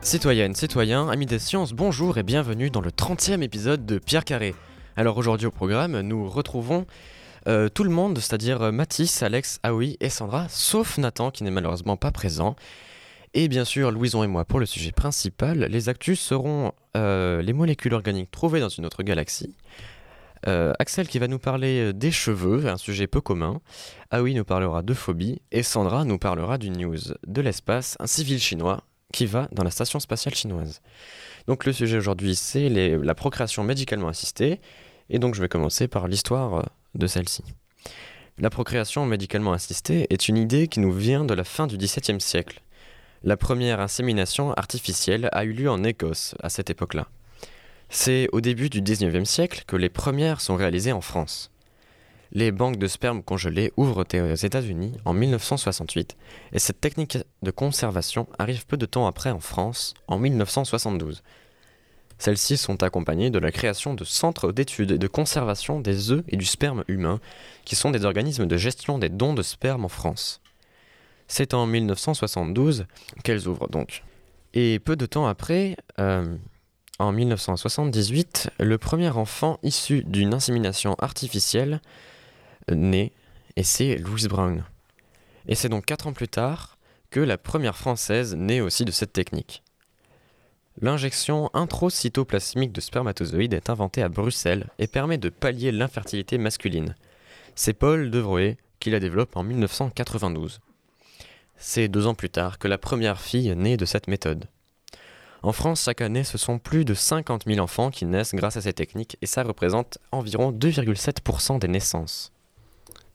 Citoyennes, citoyens, amis des sciences, bonjour et bienvenue dans le 30e épisode de Pierre Carré. Alors aujourd'hui au programme, nous retrouvons euh, tout le monde, c'est-à-dire euh, Mathis, Alex, Aoi et Sandra, sauf Nathan qui n'est malheureusement pas présent. Et bien sûr, Louison et moi pour le sujet principal. Les actus seront euh, les molécules organiques trouvées dans une autre galaxie. Axel qui va nous parler des cheveux, un sujet peu commun. Aoi nous parlera de phobie. Et Sandra nous parlera d'une news de l'espace, un civil chinois qui va dans la station spatiale chinoise. Donc le sujet aujourd'hui, c'est la procréation médicalement assistée. Et donc je vais commencer par l'histoire euh, de celle-ci. La procréation médicalement assistée est une idée qui nous vient de la fin du XVIIe siècle. La première insémination artificielle a eu lieu en Écosse à cette époque-là. C'est au début du XIXe siècle que les premières sont réalisées en France les banques de sperme congelés ouvrent aux États-Unis en 1968 et cette technique de conservation arrive peu de temps après en France en 1972. Celles-ci sont accompagnées de la création de centres d'études et de conservation des œufs et du sperme humain, qui sont des organismes de gestion des dons de sperme en France. C'est en 1972 qu'elles ouvrent donc. Et peu de temps après, euh, en 1978, le premier enfant issu d'une insémination artificielle née, et c'est Louise Brown. Et c'est donc 4 ans plus tard que la première française naît aussi de cette technique. L'injection intracytoplasmique de spermatozoïdes est inventée à Bruxelles et permet de pallier l'infertilité masculine. C'est Paul Devroé qui la développe en 1992. C'est deux ans plus tard que la première fille naît de cette méthode. En France, chaque année, ce sont plus de 50 000 enfants qui naissent grâce à ces techniques et ça représente environ 2,7% des naissances.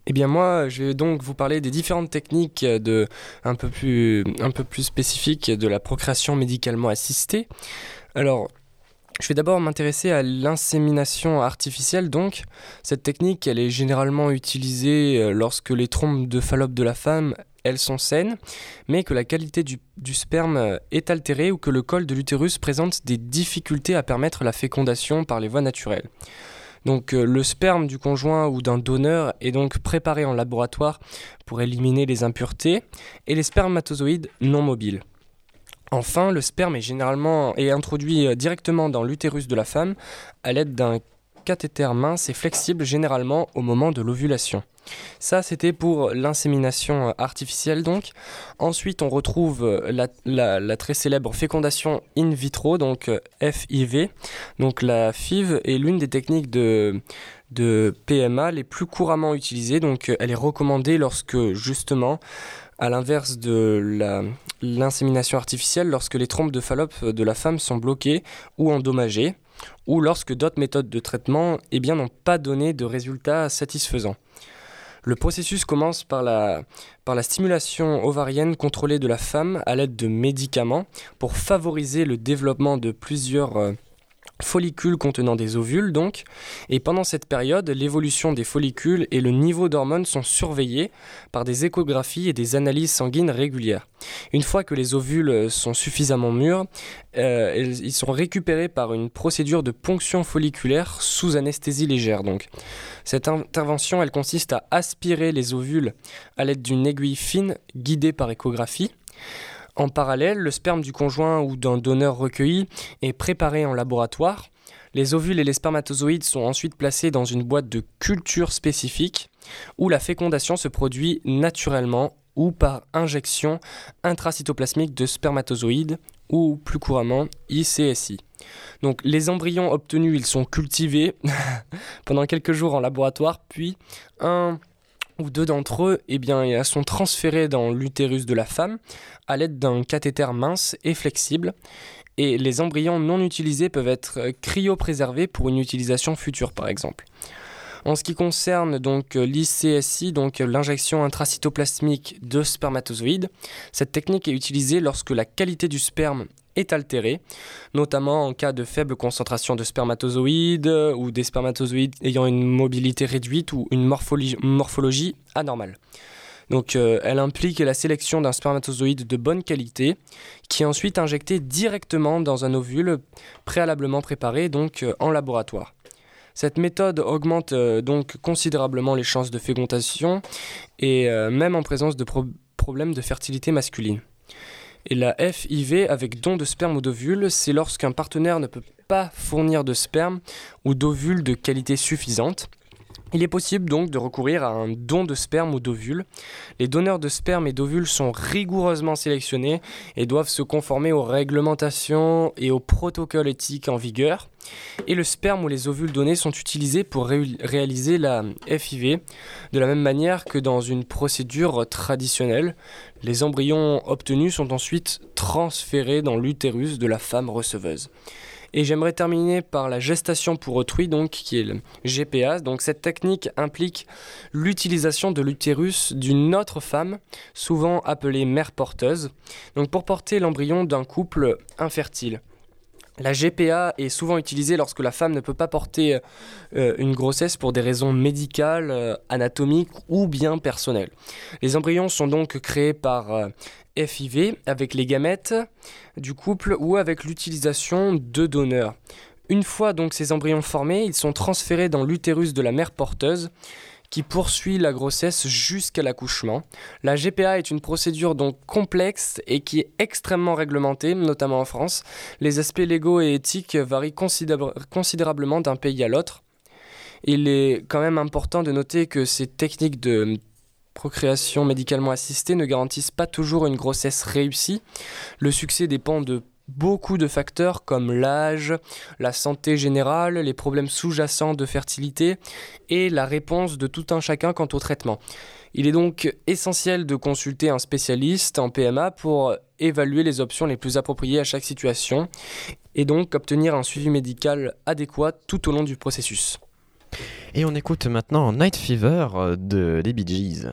Eh bien moi, je vais donc vous parler des différentes techniques de, un, peu plus, un spécifiques de la procréation médicalement assistée. Alors, je vais d'abord m'intéresser à l'insémination artificielle. Donc, cette technique, elle est généralement utilisée euh, lorsque les trompes de Fallope de la femme, elles sont saines, mais que la qualité du, sperme est altérée ou que le col de l'utérus présente des difficultés à permettre la fécondation par les voies naturelles. Donc euh, le sperme du conjoint ou d'un donneur est donc préparé en laboratoire pour éliminer les impuretés et les spermatozoïdes non mobiles. Enfin, le sperme est généralement introduit euh, directement dans l'utérus de la femme à l'aide d'un cathéter mince et flexible généralement au moment de l'ovulation. Ça, c'était pour l'insémination artificielle donc. Ensuite, on retrouve euh, la, très célèbre fécondation in vitro, donc euh, FIV. Donc la FIV est l'une des techniques de, PMA les plus couramment utilisées. Donc euh, elle est recommandée lorsque justement à l'inverse de l'insémination artificielle, lorsque les trompes de Fallope de la femme sont bloquées ou endommagées, ou lorsque d'autres méthodes de traitement eh n'ont pas donné de résultats satisfaisants. Le processus commence par la, par la stimulation ovarienne contrôlée de la femme à l'aide de médicaments pour favoriser le développement de plusieurs euh, follicules contenant des ovules donc, et pendant cette période, l'évolution des follicules et le niveau d'hormones sont surveillés par des échographies et des analyses sanguines régulières. Une fois que les ovules sont suffisamment mûrs, euh, ils sont récupérés par une procédure de ponction folliculaire sous anesthésie légère donc. Cette intervention, elle consiste à aspirer les ovules à l'aide d'une aiguille fine guidée par échographie. En parallèle, le sperme du conjoint ou d'un donneur recueilli est préparé en laboratoire. Les ovules et les spermatozoïdes sont ensuite placés dans une boîte de culture spécifique où la fécondation se produit naturellement ou par injection intracytoplasmique de spermatozoïdes ou plus couramment ICSI. Donc les embryons obtenus, ils sont cultivés pendant quelques jours en laboratoire, puis un ou deux d'entre eux eh sont transférés dans l'utérus de la femme à l'aide d'un cathéter mince et flexible. Et les embryons non utilisés peuvent être cryopréservés pour une utilisation future, par exemple. En ce qui concerne donc l'ICSI, donc l'injection intracytoplasmique de spermatozoïdes, cette technique est utilisée lorsque la qualité du sperme est altérée, notamment en cas de faible concentration de spermatozoïdes ou des spermatozoïdes ayant une mobilité réduite ou une morphologie, anormale. Donc euh, elle implique la sélection d'un spermatozoïde de bonne qualité qui est ensuite injecté directement dans un ovule préalablement préparé donc euh, en laboratoire. Cette méthode augmente euh, donc considérablement les chances de fécondation et euh, même en présence de problèmes de fertilité masculine. Et la FIV avec don de sperme ou d'ovule, c'est lorsqu'un partenaire ne peut pas fournir de sperme ou d'ovule de qualité suffisante. Il est possible donc de recourir à un don de sperme ou d'ovule. Les donneurs de sperme et d'ovules sont rigoureusement sélectionnés et doivent se conformer aux réglementations et aux protocoles éthiques en vigueur. Et le sperme ou les ovules donnés sont utilisés pour réaliser la FIV de la même manière que dans une procédure traditionnelle. Les embryons obtenus sont ensuite transférés dans l'utérus de la femme receveuse. Et j'aimerais terminer par la gestation pour autrui, donc, qui est le GPA. Donc cette technique implique l'utilisation de l'utérus d'une autre femme, souvent appelée mère porteuse, donc pour porter l'embryon d'un couple infertile. La GPA est souvent utilisée lorsque la femme ne peut pas porter euh, une grossesse pour des raisons médicales, euh, anatomiques ou bien personnelles. Les embryons sont donc créés par euh, FIV avec les gamètes du couple ou avec l'utilisation de donneurs. Une fois donc ces embryons formés, ils sont transférés dans l'utérus de la mère porteuse qui poursuit la grossesse jusqu'à l'accouchement. La GPA est une procédure donc complexe et qui est extrêmement réglementée, notamment en France. Les aspects légaux et éthiques varient considérablement d'un pays à l'autre. Il est quand même important de noter que ces techniques de procréation médicalement assistée ne garantissent pas toujours une grossesse réussie. Le succès dépend de beaucoup de facteurs comme l'âge, la santé générale, les problèmes sous-jacents de fertilité et la réponse de tout un chacun quant au traitement. Il est donc essentiel de consulter un spécialiste en PMA pour évaluer les options les plus appropriées à chaque situation et donc obtenir un suivi médical adéquat tout au long du processus. Et on écoute maintenant Night Fever de des Bee Gees.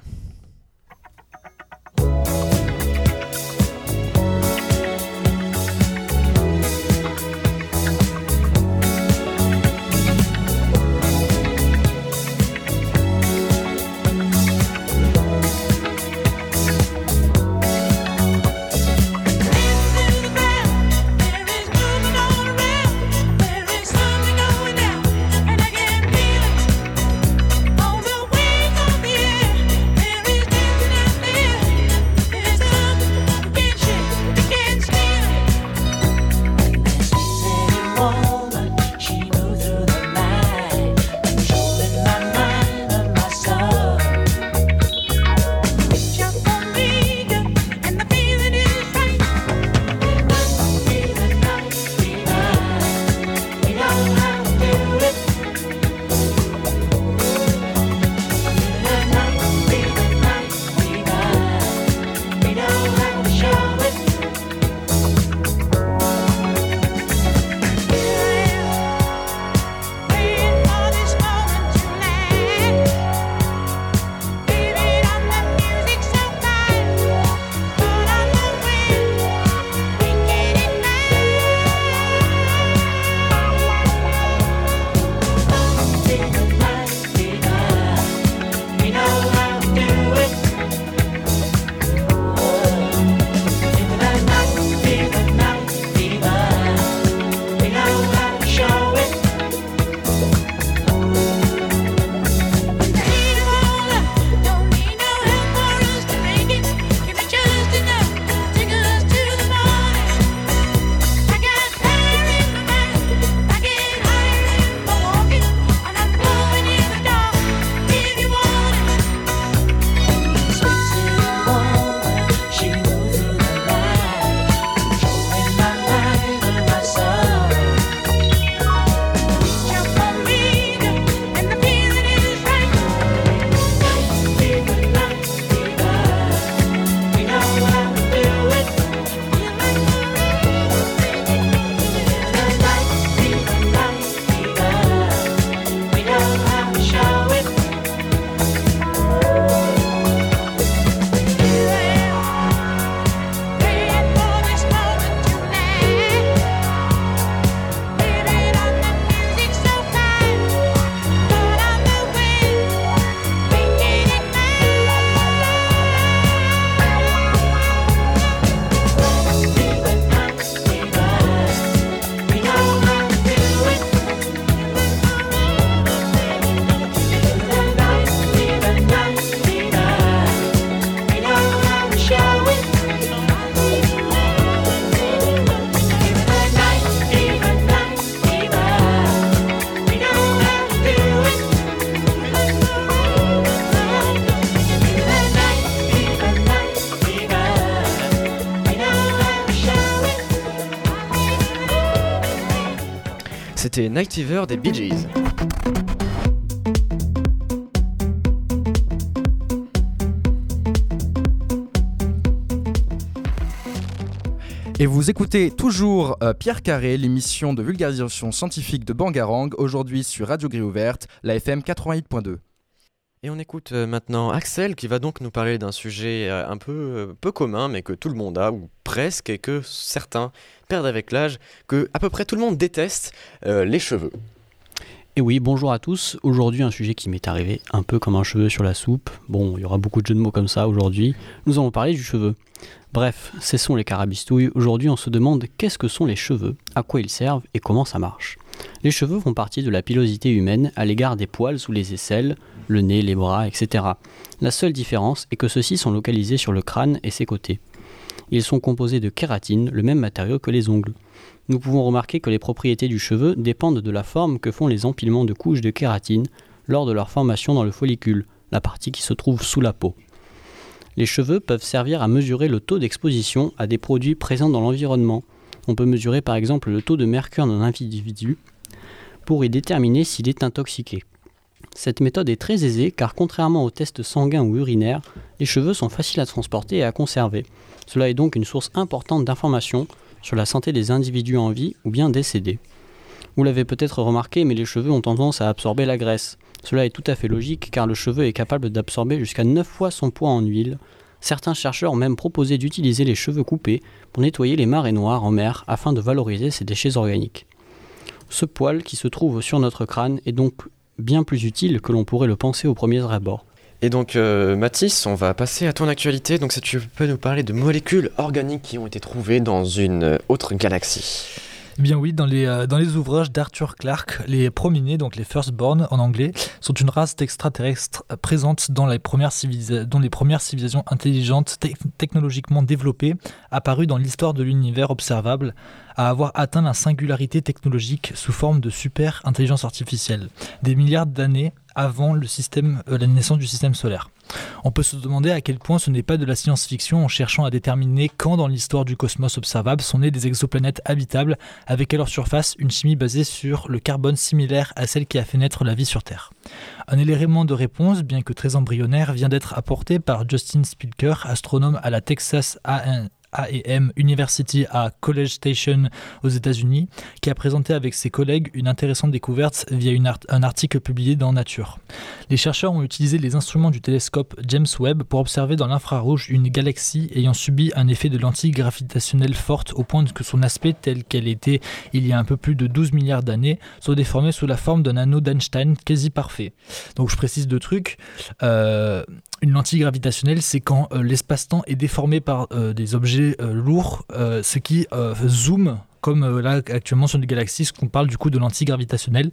C'était Night Fever des Bee Gees. Et vous écoutez toujours euh, Pierre Carré, l'émission de vulgarisation scientifique de Bangarang, aujourd'hui sur Radio Gris Ouverte, la FM 88.2. Et on écoute euh, maintenant Axel qui va donc nous parler d'un sujet euh, un peu, peu commun mais que tout le monde a, ou presque, et que certains perdent avec l'âge, que à peu près tout le monde déteste, les cheveux. Et oui, bonjour à tous. Aujourd'hui, un sujet qui m'est arrivé un peu comme un cheveu sur la soupe. Bon, il y aura beaucoup de jeux de mots comme ça aujourd'hui. Nous allons parler du cheveu. Bref, cessons les carabistouilles. Aujourd'hui, on se demande qu'est-ce que sont les cheveux, à quoi ils servent et comment ça marche. Les cheveux font partie de la pilosité humaine à l'égard des poils sous les aisselles, le nez, les bras, etc. La seule différence est que ceux-ci sont localisés sur le crâne et ses côtés. Ils sont composés de kératine, le même matériau que les ongles. Nous pouvons remarquer que les propriétés du cheveu dépendent de la forme que font les empilements de couches de kératine lors de leur formation dans le follicule, la partie qui se trouve sous la peau. Les cheveux peuvent servir à mesurer le taux d'exposition à des produits présents dans l'environnement. On peut mesurer par exemple le taux de mercure d'un individu pour y déterminer s'il est intoxiqué. Cette méthode est très aisée car contrairement aux tests sanguins ou urinaires, les cheveux sont faciles à transporter et à conserver. Cela est donc une source importante d'informations sur la santé des individus en vie ou bien décédés. Vous l'avez peut-être remarqué, mais les cheveux ont tendance à absorber la graisse. Cela est tout à fait logique car le cheveu est capable d'absorber jusqu'à 9 fois son poids en huile. Certains chercheurs ont même proposé d'utiliser les cheveux coupés pour nettoyer les marées noires en mer afin de valoriser ces déchets organiques. Ce poil qui se trouve sur notre crâne est donc bien plus utile que l'on pourrait le penser au premier abord. Et donc euh, Mathis, on va passer à ton actualité. Donc si tu peux nous parler de molécules organiques qui ont été trouvées dans une autre galaxie. Eh bien oui, dans les, euh, dans les ouvrages d'Arthur Clarke, les prominés, donc les firstborn en anglais, sont une race d'extraterrestres présente dans les premières, dans les premières civilisations intelligentes technologiquement développées apparues dans l'histoire de l'univers observable à avoir atteint la singularité technologique sous forme de super intelligence artificielle, des milliards d'années avant euh, la naissance du système solaire. On peut se demander à quel point ce n'est pas de la science-fiction en cherchant à déterminer quand dans l'histoire du cosmos observable sont nées des exoplanètes habitables avec à leur surface une chimie basée sur le carbone similaire à celle qui a fait naître la vie sur Terre. Un élément de réponse, bien que très embryonnaire, vient d'être apporté par Justin Spilker, astronome à la Texas A&M AEM University à College Station aux États-Unis, qui a présenté avec ses collègues une intéressante découverte via un article publié dans Nature. Les chercheurs ont utilisé les instruments du télescope James Webb pour observer dans l'infrarouge une galaxie ayant subi un effet de lentille gravitationnelle forte au point que son aspect tel qu'elle était il y a un peu plus de 12 milliards d'années soit déformé sous la forme d'un anneau d'Einstein quasi parfait. Donc je précise deux trucs. Euh, une lentille gravitationnelle, c'est quand euh, l'espace-temps est déformé par euh, des objets euh, lourds, ce qui zoome, comme là actuellement sur une galaxie, ce qu'on parle du coup de lentille gravitationnelle.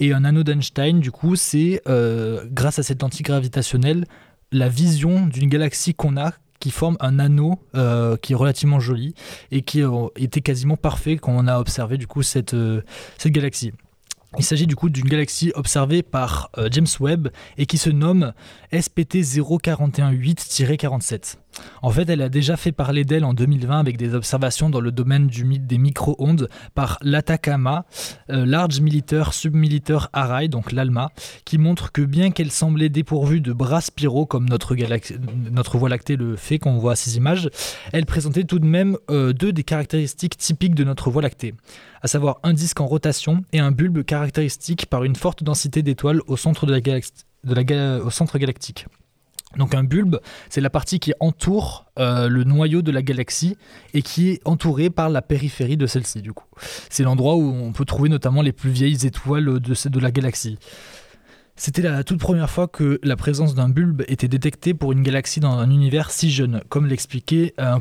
Et un anneau d'Einstein, du coup, c'est grâce à cette lentille gravitationnelle, la vision d'une galaxie qu'on a qui forme un anneau qui est relativement joli et qui était quasiment parfait quand on a observé du coup cette, cette galaxie. Il s'agit du coup d'une galaxie observée par euh, James Webb et qui se nomme SPT 0418-47. En fait, elle a déjà fait parler d'elle en 2020 avec des observations dans le domaine des micro-ondes par l'Atacama, euh, Large Militaire Submilitaire Array, donc l'ALMA, qui montre que bien qu'elle semblait dépourvue de bras spiraux comme notre, Voie lactée le fait qu'on voit à ces images, elle présentait tout de même euh, deux des caractéristiques typiques de notre Voie lactée, à savoir un disque en rotation et un bulbe caractéristique par une forte densité d'étoiles au centre galactique. Donc un bulbe, c'est la partie qui entoure euh, le noyau de la galaxie et qui est entourée par la périphérie de celle-ci du coup. C'est l'endroit où on peut trouver notamment les plus vieilles étoiles de, de la galaxie. C'était la toute première fois que la présence d'un bulbe était détectée pour une galaxie dans un univers si jeune, comme l'expliquait un,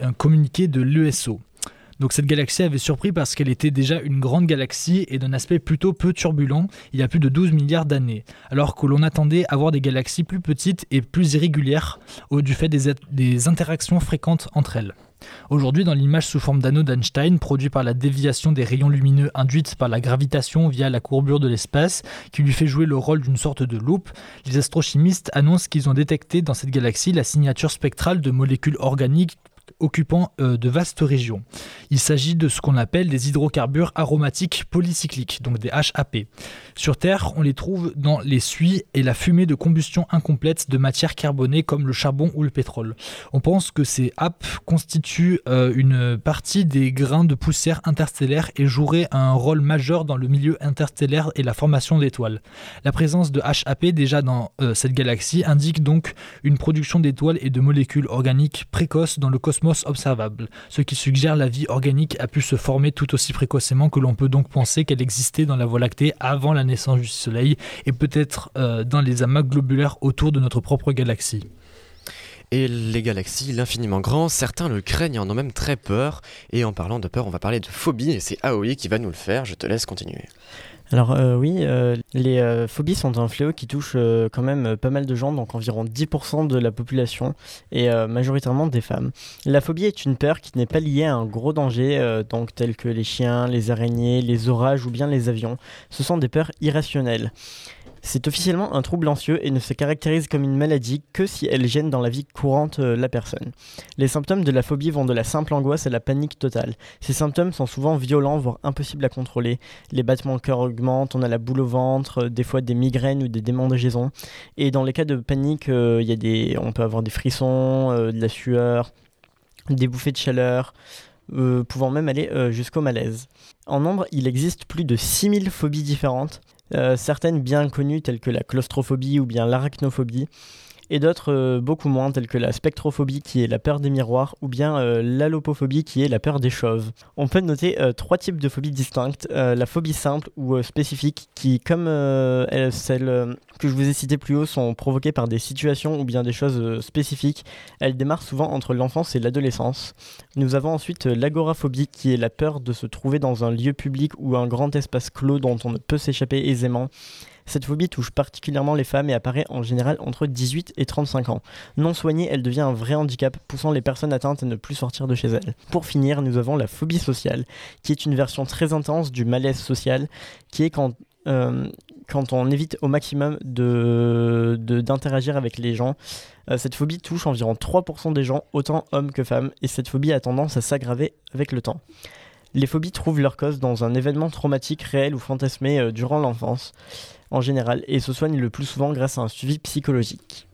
un communiqué de l'ESO. Donc cette galaxie avait surpris parce qu'elle était déjà une grande galaxie et d'un aspect plutôt peu turbulent il y a plus de 12 milliards d'années, alors que l'on attendait avoir des galaxies plus petites et plus irrégulières au du fait des, interactions fréquentes entre elles. Aujourd'hui, dans l'image sous forme d'anneau d'Einstein, produit par la déviation des rayons lumineux induite par la gravitation via la courbure de l'espace, qui lui fait jouer le rôle d'une sorte de loupe, les astrochimistes annoncent qu'ils ont détecté dans cette galaxie la signature spectrale de molécules organiques occupant euh, de vastes régions. Il s'agit de ce qu'on appelle des hydrocarbures aromatiques polycycliques, donc des HAP. Sur Terre, on les trouve dans les suies et la fumée de combustion incomplète de matières carbonées comme le charbon ou le pétrole. On pense que ces HAP constituent euh, une partie des grains de poussière interstellaire et joueraient un rôle majeur dans le milieu interstellaire et la formation d'étoiles. La présence de HAP déjà dans euh, cette galaxie indique donc une production d'étoiles et de molécules organiques précoces dans le cosmos observable, ce qui suggère la vie organique a pu se former tout aussi précocement que l'on peut donc penser qu'elle existait dans la Voie lactée avant la naissance du Soleil et peut-être euh, dans les amas globulaires autour de notre propre galaxie. Et les galaxies, l'infiniment grand, certains le craignent et en ont même très peur. Et en parlant de peur, on va parler de phobie et c'est Aoi qui va nous le faire. Je te laisse continuer. Alors euh, oui, euh, les euh, phobies sont un fléau qui touche quand même pas mal de gens, donc environ 10% de la population, et majoritairement des femmes. La phobie est une peur qui n'est pas liée à un gros danger, donc tels que les chiens, les araignées, les orages ou bien les avions. Ce sont des peurs irrationnelles. C'est officiellement un trouble anxieux et ne se caractérise comme une maladie que si elle gêne dans la vie courante euh, la personne. Les symptômes de la phobie vont de la simple angoisse à la panique totale. Ces symptômes sont souvent violents, voire impossibles à contrôler. Les battements de cœur augmentent, on a la boule au ventre, euh, des fois des migraines ou des démangeaisons. Et dans les cas de panique, euh, y a des, on peut avoir des frissons, de la sueur, des bouffées de chaleur, pouvant même aller jusqu'au malaise. En nombre, il existe plus de 6000 phobies différentes, certaines bien connues telles que la claustrophobie ou bien l'arachnophobie, et d'autres euh, beaucoup moins telles que la spectrophobie qui est la peur des miroirs ou bien euh, l'allopophobie qui est la peur des chauves. On peut noter euh, trois types de phobies distinctes, la phobie simple ou spécifique qui comme elle- celles euh, que je vous ai citées plus haut sont provoquées par des situations ou bien des choses spécifiques. Elles démarrent souvent entre l'enfance et l'adolescence. Nous avons ensuite l'agoraphobie qui est la peur de se trouver dans un lieu public ou un grand espace clos dont on ne peut s'échapper aisément. Cette phobie touche particulièrement les femmes et apparaît en général entre 18 et 35 ans. Non soignée, elle devient un vrai handicap, poussant les personnes atteintes à ne plus sortir de chez elles. Pour finir, nous avons la phobie sociale, qui est une version très intense du malaise social, qui est quand, euh, on évite au maximum de, de- d'interagir avec les gens. Euh, cette phobie touche environ 3% des gens, autant hommes que femmes, et cette phobie a tendance à s'aggraver avec le temps. Les phobies trouvent leur cause dans un événement traumatique réel ou fantasmé euh, durant l'enfance, en général, et se soignent le plus souvent grâce à un suivi psychologique.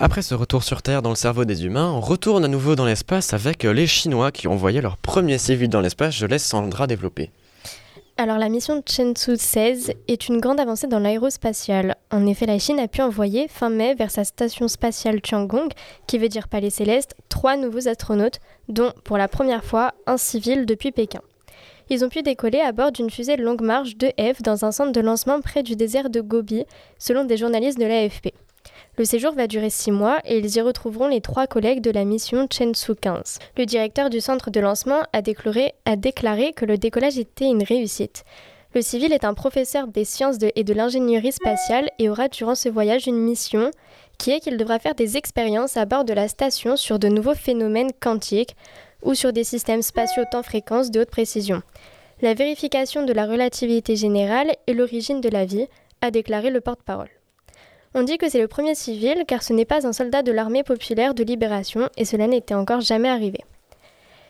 Après ce retour sur Terre dans le cerveau des humains, on retourne à nouveau dans l'espace avec euh, les Chinois qui ont envoyé leur premier civil dans l'espace. Je laisse Sandra développer. Alors la mission Chenzhou 16 est une grande avancée dans l'aérospatiale. En effet, la Chine a pu envoyer fin mai vers sa station spatiale Tiangong, qui veut dire palais céleste, trois nouveaux astronautes, dont pour la première fois un civil depuis Pékin. Ils ont pu décoller à bord d'une fusée longue marche de F dans un centre de lancement près du désert de Gobi, selon des journalistes de l'AFP. Le séjour va durer six mois et ils y retrouveront les trois collègues de la mission Chenzhou 15. Le directeur du centre de lancement a déclaré, que le décollage était une réussite. Le civil est un professeur des sciences et de l'ingénierie spatiale et aura durant ce voyage une mission qui est qu'il devra faire des expériences à bord de la station sur de nouveaux phénomènes quantiques ou sur des systèmes spatiaux temps-fréquence de haute précision. La vérification de la relativité générale est l'origine de la vie, a déclaré le porte-parole. On dit que c'est le premier civil car ce n'est pas un soldat de l'armée populaire de libération et cela n'était encore jamais arrivé.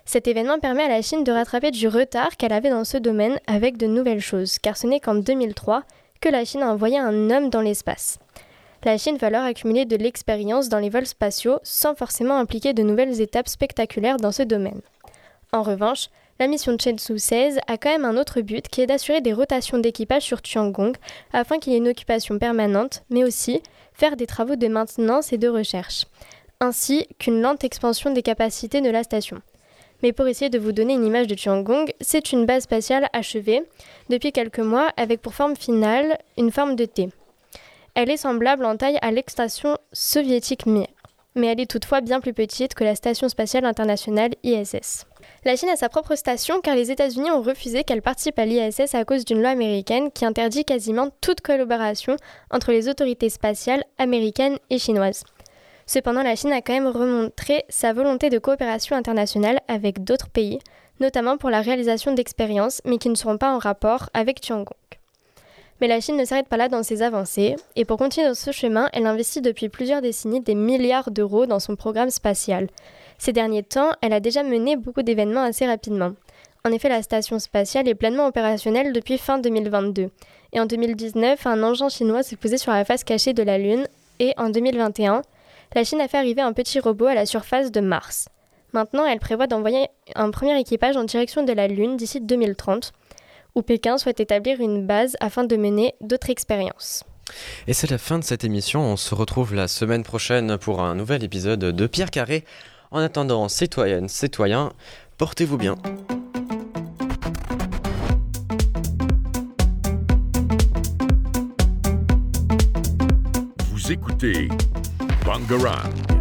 Cet événement permet à la Chine de rattraper du retard qu'elle avait dans ce domaine avec de nouvelles choses, car ce n'est qu'en 2003 que la Chine a envoyé un homme dans l'espace. La Chine va alors accumuler de l'expérience dans les vols spatiaux sans forcément impliquer de nouvelles étapes spectaculaires dans ce domaine. En revanche, la mission Chenzhou 16 a quand même un autre but qui est d'assurer des rotations d'équipage sur Tiangong afin qu'il y ait une occupation permanente, mais aussi faire des travaux de maintenance et de recherche, ainsi qu'une lente expansion des capacités de la station. Mais pour essayer de vous donner une image de Tiangong, c'est une base spatiale achevée depuis quelques mois avec pour forme finale une forme de T. Elle est semblable en taille à l'ex-station soviétique Mir, mais elle est toutefois bien plus petite que la station spatiale internationale ISS. La Chine a sa propre station car les États-Unis ont refusé qu'elle participe à l'ISS à cause d'une loi américaine qui interdit quasiment toute collaboration entre les autorités spatiales américaines et chinoises. Cependant, la Chine a quand même remontré sa volonté de coopération internationale avec d'autres pays, notamment pour la réalisation d'expériences, mais qui ne seront pas en rapport avec Tiangong. Mais la Chine ne s'arrête pas là dans ses avancées, et pour continuer dans ce chemin, elle investit depuis plusieurs décennies des milliards d'euros dans son programme spatial. Ces derniers temps, elle a déjà mené beaucoup d'événements assez rapidement. En effet, la station spatiale est pleinement opérationnelle depuis fin 2022. Et en 2019, un engin chinois s'est posé sur la face cachée de la Lune. Et en 2021, la Chine a fait arriver un petit robot à la surface de Mars. Maintenant, elle prévoit d'envoyer un premier équipage en direction de la Lune d'ici 2030, où Pékin souhaite établir une base afin de mener d'autres expériences. Et c'est la fin de cette émission. On se retrouve la semaine prochaine pour un nouvel épisode de Pierre Carré. En attendant, citoyennes, citoyens, portez-vous bien. Vous écoutez Bangarang.